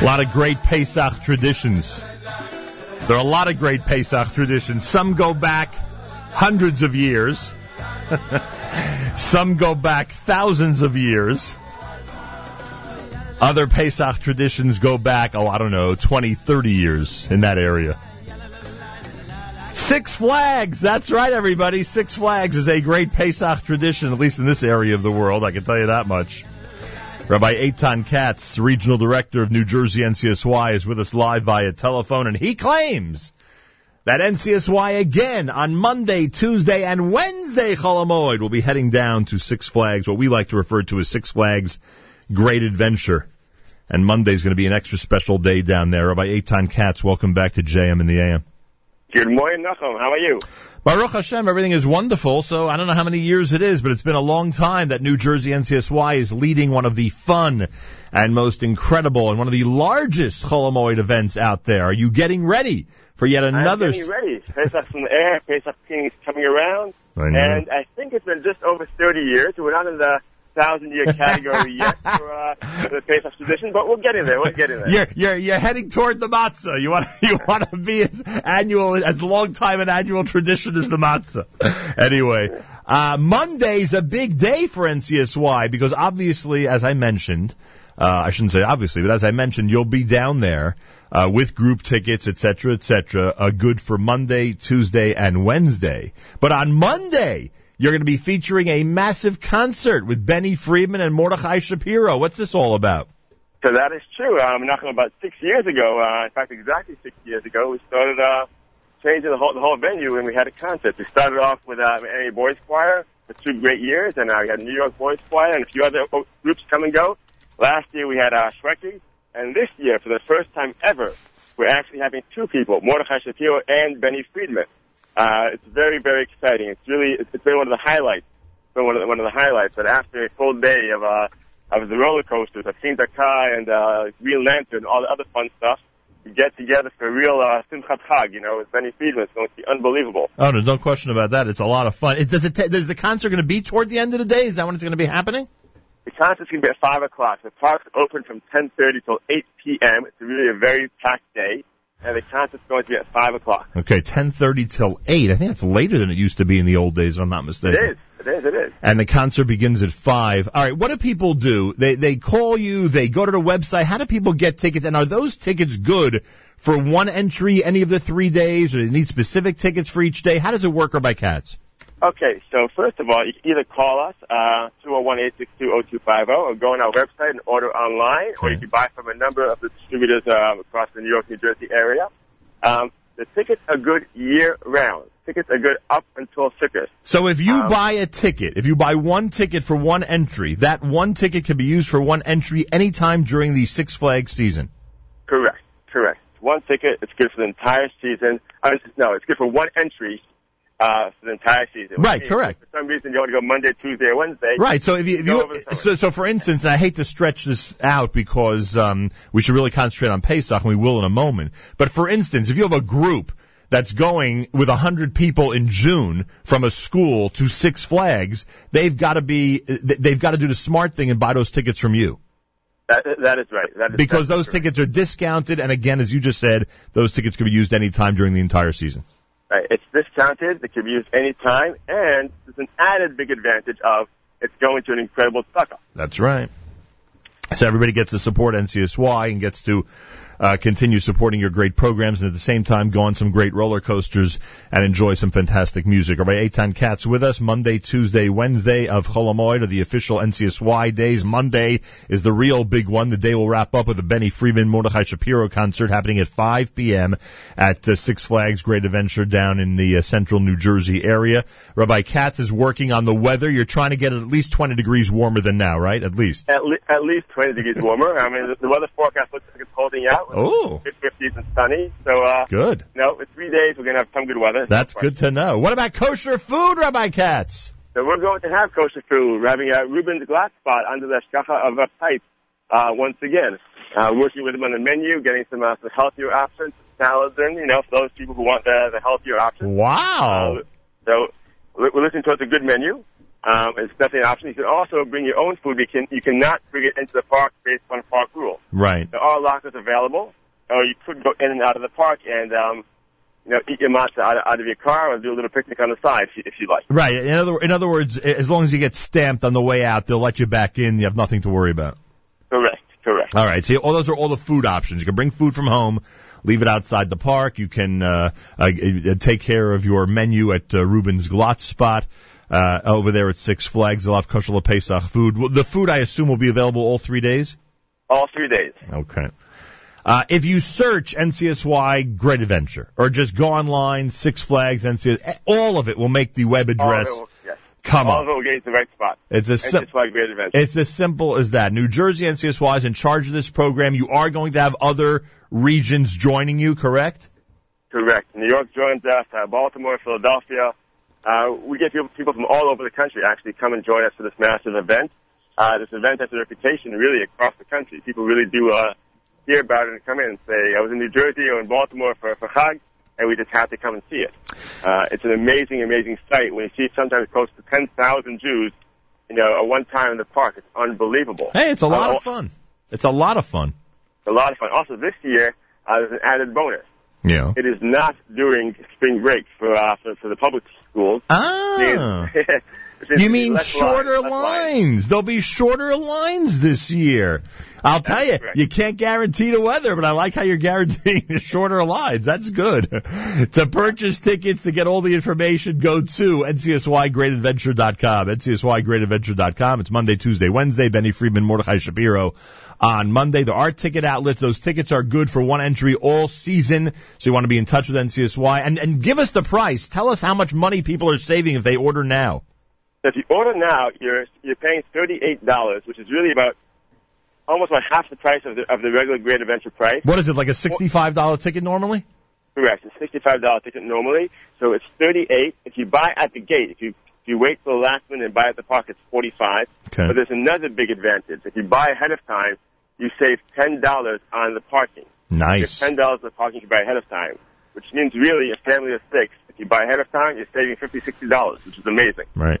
A lot of great Pesach traditions. There are a lot of great Pesach traditions. Some go back hundreds of years. Some go back thousands of years. Other Pesach traditions go back, oh, I don't know, 20, 30 years in that area. Six Flags, that's right, everybody. Six Flags is a great Pesach tradition, at least in this area of the world, I can tell you that much. Rabbi Eitan Katz, Regional Director of New Jersey NCSY, is with us live via telephone, and he claims that NCSY again on Monday, Tuesday, and Wednesday, Chol HaMoed, will be heading down to Six Flags, what we like to refer to as Six Flags Great Adventure. And Monday's going to be an extra special day down there. Rabbi Eitan Katz, welcome back to JM in the AM. Good morning, Nachum. How are you? Baruch Hashem, everything is wonderful. So I don't know how many years it is, but it's been a long time that New Jersey NCSY is leading one of the fun and most incredible and one of the largest Chol HaMoed events out there. Are you getting ready for yet another? I'm getting ready. Pesach's in the air. Pesach King is coming around. I. And I think it's been just over 30 years. We're not in the thousand year category yet for, uh, the Pesach tradition, but we're getting there. We're getting there. You're you're you're heading toward the matzah. You want you want to be as annual as long time an annual tradition as the matzah. Anyway, uh, Monday's a big day for NCSY because obviously, as I mentioned, uh, I shouldn't say obviously, but as I mentioned, you'll be down there. Uh, with group tickets, et cetera, et cetera, uh, good for Monday, Tuesday, and Wednesday. But on Monday, you're going to be featuring a massive concert with Benny Friedman and Mordechai Shapiro. What's this all about? So that is true. I'm um, Nachum, about six years ago, uh, in fact, exactly six years ago, we started, uh, changing the whole, the whole venue and we had a concert. We started off with, uh, Miami Boys Choir for two great years and, uh, we had New York Boys Choir and a few other groups come and go. Last year we had, uh, Shwekey. And this year, for the first time ever, we're actually having two people, Mordechai Shapiro and Benny Friedman. Uh, it's very, very exciting. It's really, it's it's been one of the highlights. It's been one of the, one of the highlights. But after a full day of, uh, of the roller coasters, of Kingda Ka and, uh, Green Lantern, all the other fun stuff, we get together for a real, uh, Simchat Chag, you know, with Benny Friedman. It's going to be unbelievable. Oh, there's no question about that. It's a lot of fun. It, does it? ta- Does the concert going to be toward the end of the day? Is that when it's going to be happening? The concert's going to be at 5 o'clock. The park's open from 10.30 till 8 p.m. It's really a very packed day. And the concert's going to be at 5 o'clock. Okay, 10:30 till 8. I think that's later than it used to be in the old days, if I'm not mistaken. It is. It is. It is. And the concert begins at 5. All right, what do people do? They they call you, they go to the website. How do people get tickets? And are those tickets good for one entry any of the 3 days or do they need specific tickets for each day? How does it work or by cats? Okay, so first of all, you can either call us, uh, 201-862-0250, or go on our website and order online, or you can buy from a number of the distributors uh, across the New York, New Jersey area. Um, the tickets are good year-round. Tickets are good up until Sukkot. So if you Um, buy a ticket, if you buy one ticket for one entry, that one ticket can be used for one entry anytime during the Six Flags season. Correct, correct. One ticket, it's good for the entire season. Uh, no, it's good for one entry uh, for the entire season. Right, correct. For some reason, you want to go Monday, Tuesday, or Wednesday. Right. So if you, if you over the summer. so, so for instance, and I hate to stretch this out because um, we should really concentrate on Pesach, and we will in a moment. But for instance, if you have a group that's going with a hundred people in June from a school to Six Flags, they've got to be they've got to do the smart thing and buy those tickets from you That, that is right. That is because those correct. tickets are discounted, and again, as you just said, those tickets can be used anytime during the entire season. Right. It's discounted. It can be used anytime, and there's an added big advantage of it's going to an incredible sucker. That's right. So everybody gets to support NCSY and gets to uh, continue supporting your great programs and at the same time go on some great roller coasters and enjoy some fantastic music. Rabbi Eitan Katz with us Monday, Tuesday, Wednesday of Chol HaMoed are the official NCSY days. Monday is the real big one. The day will wrap up with the Benny Friedman Mordechai Shapiro concert happening at 5 p.m. at uh, Six Flags Great Adventure down in the uh, central New Jersey area. Rabbi Katz is working on the weather. You're trying to get it at least 20 degrees warmer than now, right? At least. At, le- at least 20 degrees warmer. I mean, the, the weather forecast looks like it's holding out. Oh. Mid 50s and sunny. So, uh, Good. no, in three days we're going to have some good weather. That's good to know. What about kosher food, Rabbi Katz? So we're going to have kosher food. We're having a Ruben's glass spot under the shkacha of a pipe, uh, once again. Uh, working with them on the menu, getting some, uh, some healthier options, salads, and, you know, for those people who want the, the healthier options. Wow. Uh, so we're we're looking towards a good menu. Um, it's definitely an option. You can also bring your own food. You can you cannot bring it into the park based on park rules. Right. There are lockers available, or you could go in and out of the park and um, you know eat your matzah out, out of your car or do a little picnic on the side if you, if you like. Right. In other in other words, as long as you get stamped on the way out, they'll let you back in. You have nothing to worry about. Correct. Correct. All right. So all those are all the food options. You can bring food from home, leave it outside the park. You can uh, uh, take care of your menu at uh, Ruben's Glotz spot. Uh, over there at Six Flags, they'll have kosher Pesach food. The food, I assume, will be available all three days. All three days. Okay. Uh, if you search NCSY Great Adventure or just go online, Six Flags, NCS, all of it will make the web address All of will, yes. come All up. of it will get the right spot. It's a And sim- great adventure. it's as simple as that. New Jersey NCSY is in charge of this program. You are going to have other regions joining you, correct? Correct. New York joins us. Uh, Baltimore, Philadelphia. Uh, we get people, people from all over the country actually come and join us for this massive event. Uh, this event has a reputation really across the country. People really do uh, hear about it and come in and say, "I was in New Jersey or in Baltimore for for Chag, and we just have to come and see it." Uh, it's an amazing, amazing sight. When you see sometimes close to 10,000 Jews, you know, at one time in the park, it's unbelievable. Hey, it's a lot Uh, of fun. It's a lot of fun. A lot of fun. Also, this year uh, there's an added bonus. Yeah. It is not during spring break for uh, for, for the public schools. Ah. You mean shorter lines, lines. There'll be shorter lines this year. I'll tell you, correct. you can't guarantee the weather, but I like how you're guaranteeing the shorter lines. That's good. to purchase tickets, to get all the information, go to ncsygreatadventure.com. ncsygreatadventure.com. It's Monday, Tuesday, Wednesday. Benny Friedman, Mordechai Shapiro on Monday. There are ticket outlets. Those tickets are good for one entry all season. So you want to be in touch with NCSY and, and give us the price. Tell us how much money people are saving if they order now. So if you order now, you're you're paying thirty eight dollars, which is really about almost about half the price of the of the regular Great Adventure price. What is it, like a $65 ticket normally? Correct. It's sixty five dollar ticket normally, so it's thirty eight. If you buy at the gate, if you if you wait till the last minute and buy at the park, it's forty five. Okay. But there's another big advantage. If you buy ahead of time, you save ten dollars on the parking. Nice. ten dollars on the parking if you buy ahead of time, which means really a family of six. If you buy ahead of time, you're saving fifty sixty dollars, which is amazing. Right.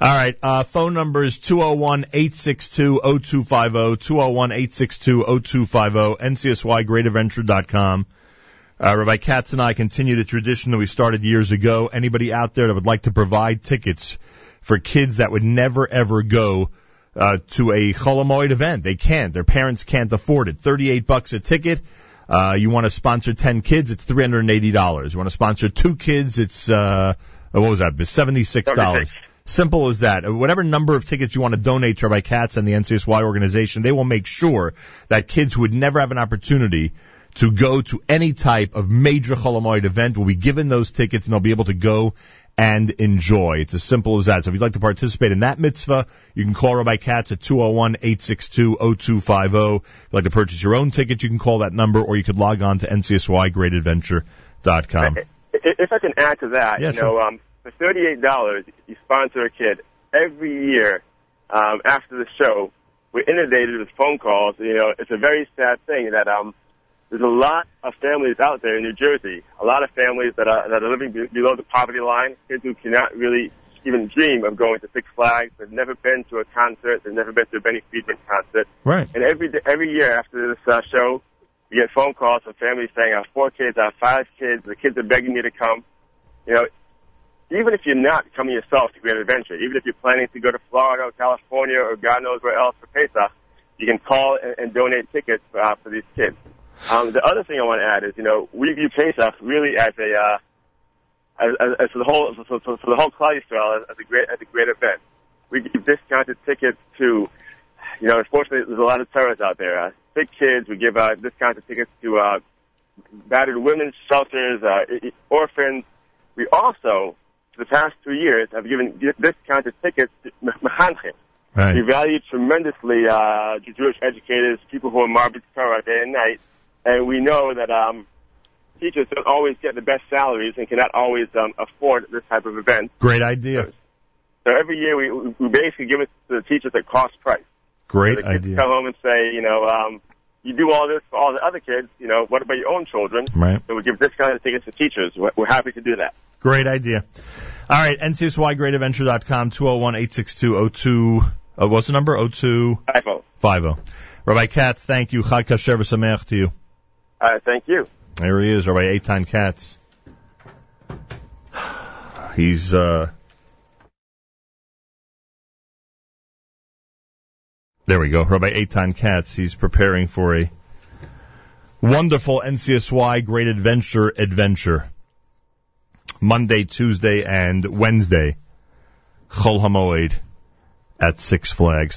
All right. Uh, phone number is 201-862-0250, 201-862-0250, ncsygreatadventure.com. Uh, Rabbi Katz and I continue the tradition that we started years ago. Anybody out there that would like to provide tickets for kids that would never ever go uh, to a Chol HaMoed event, they can't. Their parents can't afford it. Thirty-eight bucks a ticket. Uh, you want to sponsor ten kids, it's three hundred and eighty dollars. You want to sponsor two kids, it's uh, what was that? Seventy-six dollars. Simple as that. Whatever number of tickets you want to donate to Rabbi Katz and the NCSY organization, they will make sure that kids who would never have an opportunity to go to any type of major Chol HaMoed event will be given those tickets and they'll be able to go and enjoy. It's as simple as that. So if you'd like to participate in that mitzvah, you can call Rabbi Katz at 201-862-0250. If you'd like to purchase your own ticket, you can call that number or you could log on to ncsygreatadventure.com. If I can add to that, Yeah, you know, sure. um, for thirty-eight dollars, you sponsor a kid every year. Um, after the show, we're inundated with phone calls. You know, it's a very sad thing that um, there's a lot of families out there in New Jersey. A lot of families that are that are living below the poverty line. Kids who cannot really even dream of going to Six Flags. They've never been to a concert. They've never been to a Benny Friedman concert. Right. And every every year after this uh, show, we get phone calls from families saying, "I have four kids, I have five kids. The kids are begging me to come." You know, even if you're not coming yourself to Great Adventure, even if you're planning to go to Florida or California or God knows where else for Pesach, you can call and, and donate tickets uh, for these kids. Um, the other thing I want to add is, you know, we view Pesach really as a uh, as, as, as for the whole for, for, for the whole Klal Yisrael as, as a great as a great event. We give discounted tickets to, you know, unfortunately there's a lot of terrorists out there. Uh, sick kids. We give uh, discounted tickets to uh, battered women's shelters, uh, orphans. We also, for the past two years, I've given discounted tickets to mechanchim. We value tremendously uh, Jewish educators, people who are marbit Torah day and night, and we know that um, teachers don't always get the best salaries and cannot always um, afford this type of event. Great idea. So every year we, we basically give it to the teachers at cost price. Great the kids idea. come home and say, you know, um, you do all this for all the other kids, you know, what about your own children? Right. So we give discounted tickets to teachers. We're, we're happy to do that. Great idea. All right, NCSYGreatAdventure.com, 201-862-02, uh, what's the number? 0250. iPhone. Rabbi Katz, thank you. Chag Kasher V'Sameach to you. Uh, thank you. There he is, Rabbi Eitan Katz. He's, uh, there we go. Rabbi Eitan Katz, he's preparing for a wonderful NCSY Great Adventure adventure. Monday, Tuesday, and Wednesday. Chol HaMoed at Six Flags.